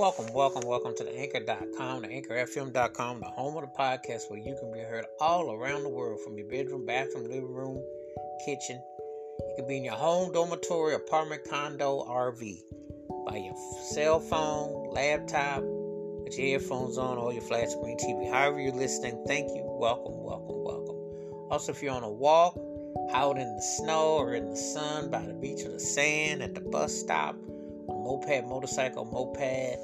Welcome, welcome, welcome to the anchor.com, the anchorfm.com, the home of the podcast where you can be heard all around the world from your bedroom, bathroom, living room, kitchen. You can be in your home, dormitory, apartment, condo, RV, by your cell phone, laptop, with your earphones on, or your flat screen TV. However, you're listening, thank you. Welcome, welcome, welcome. Also, if you're on a walk, out in the snow or in the sun, by the beach or the sand, at the bus stop, moped, motorcycle, moped,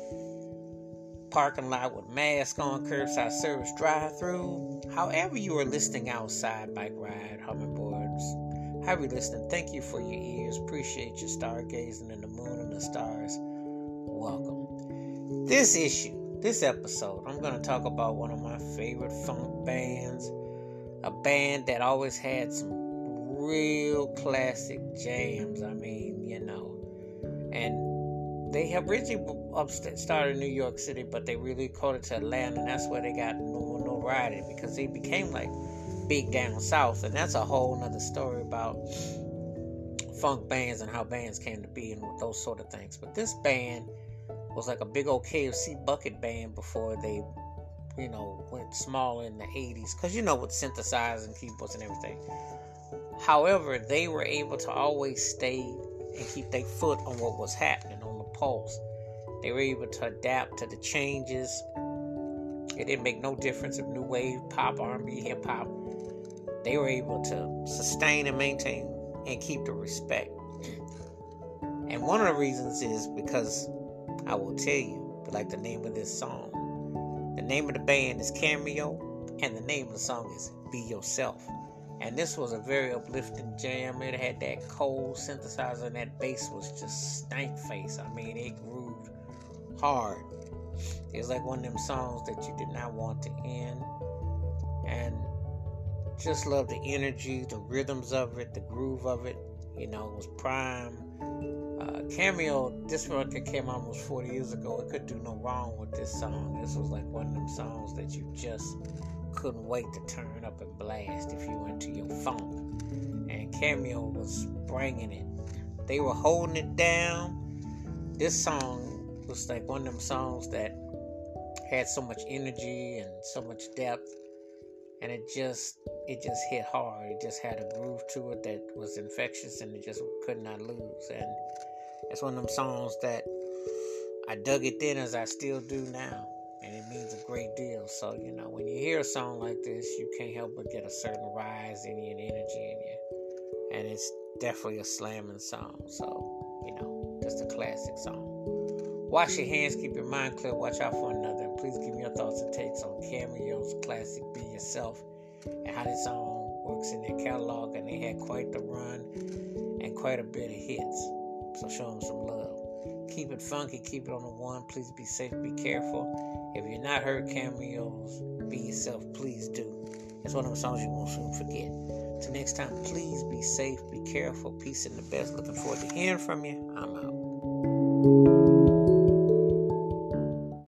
parking lot with mask on, curbside service drive through. However, you are listening outside, bike ride, hoverboards, however you're listening, thank you for your ears. Appreciate your stargazing and the moon and the stars. Welcome. This issue, this episode, I'm going to talk about one of my favorite funk bands, a band that always had some real classic jams. I mean, you know, and they have originally started in New York City, but they really caught it to Atlanta, and that's where they got no notoriety because they became like big down south, and that's a whole nother story about funk bands and how bands came to be and those sort of things. But this band was like a big old KFC bucket band before they, you know, went small in the 80s, because you know, with synthesizers and keyboards and everything. However, they were able to always stay and keep their foot on what was happening pulse. They were able to adapt to the changes. It didn't make no difference if new wave, pop, R&B, hip hop. They were able to sustain and maintain and keep the respect. And one of the reasons is because I will tell you, like the name of this song. The name of the band is Cameo, and the name of the song is Be Yourself. And this was a very uplifting jam. It had that cold synthesizer, and that bass was just stank face. I mean, it grooved hard. It was like one of them songs that you did not want to end. And just love the energy, the rhythms of it, the groove of it. You know, it was prime. Uh, Cameo, this record came almost 40 years ago. It could do no wrong with this song. This was like one of them songs that you just couldn't wait to turn up and blast if you went to your phone. And Cameo was bringing it. They were holding it down. This song was like one of them songs that had so much energy and so much depth and it just it just hit hard it just had a groove to it that was infectious and it just could not lose and it's one of them songs that i dug it then as i still do now and it means a great deal. So, you know, when you hear a song like this, you can't help but get a certain rise in you and energy in you. And it's definitely a slamming song. So, you know, just a classic song. Wash your hands, keep your mind clear, watch out for another. Please give me your thoughts and takes on Cameo's classic Be Yourself and how this song works in their catalog. And they had quite the run and quite a bit of hits. So show them some love. Keep it funky, keep it on the one. Please be safe, be careful. If you're not heard cameos, be yourself, please do. It's one of the songs you won't soon forget. Till next time, please be safe, be careful, peace and the best. Looking forward to hearing from you. I'm out.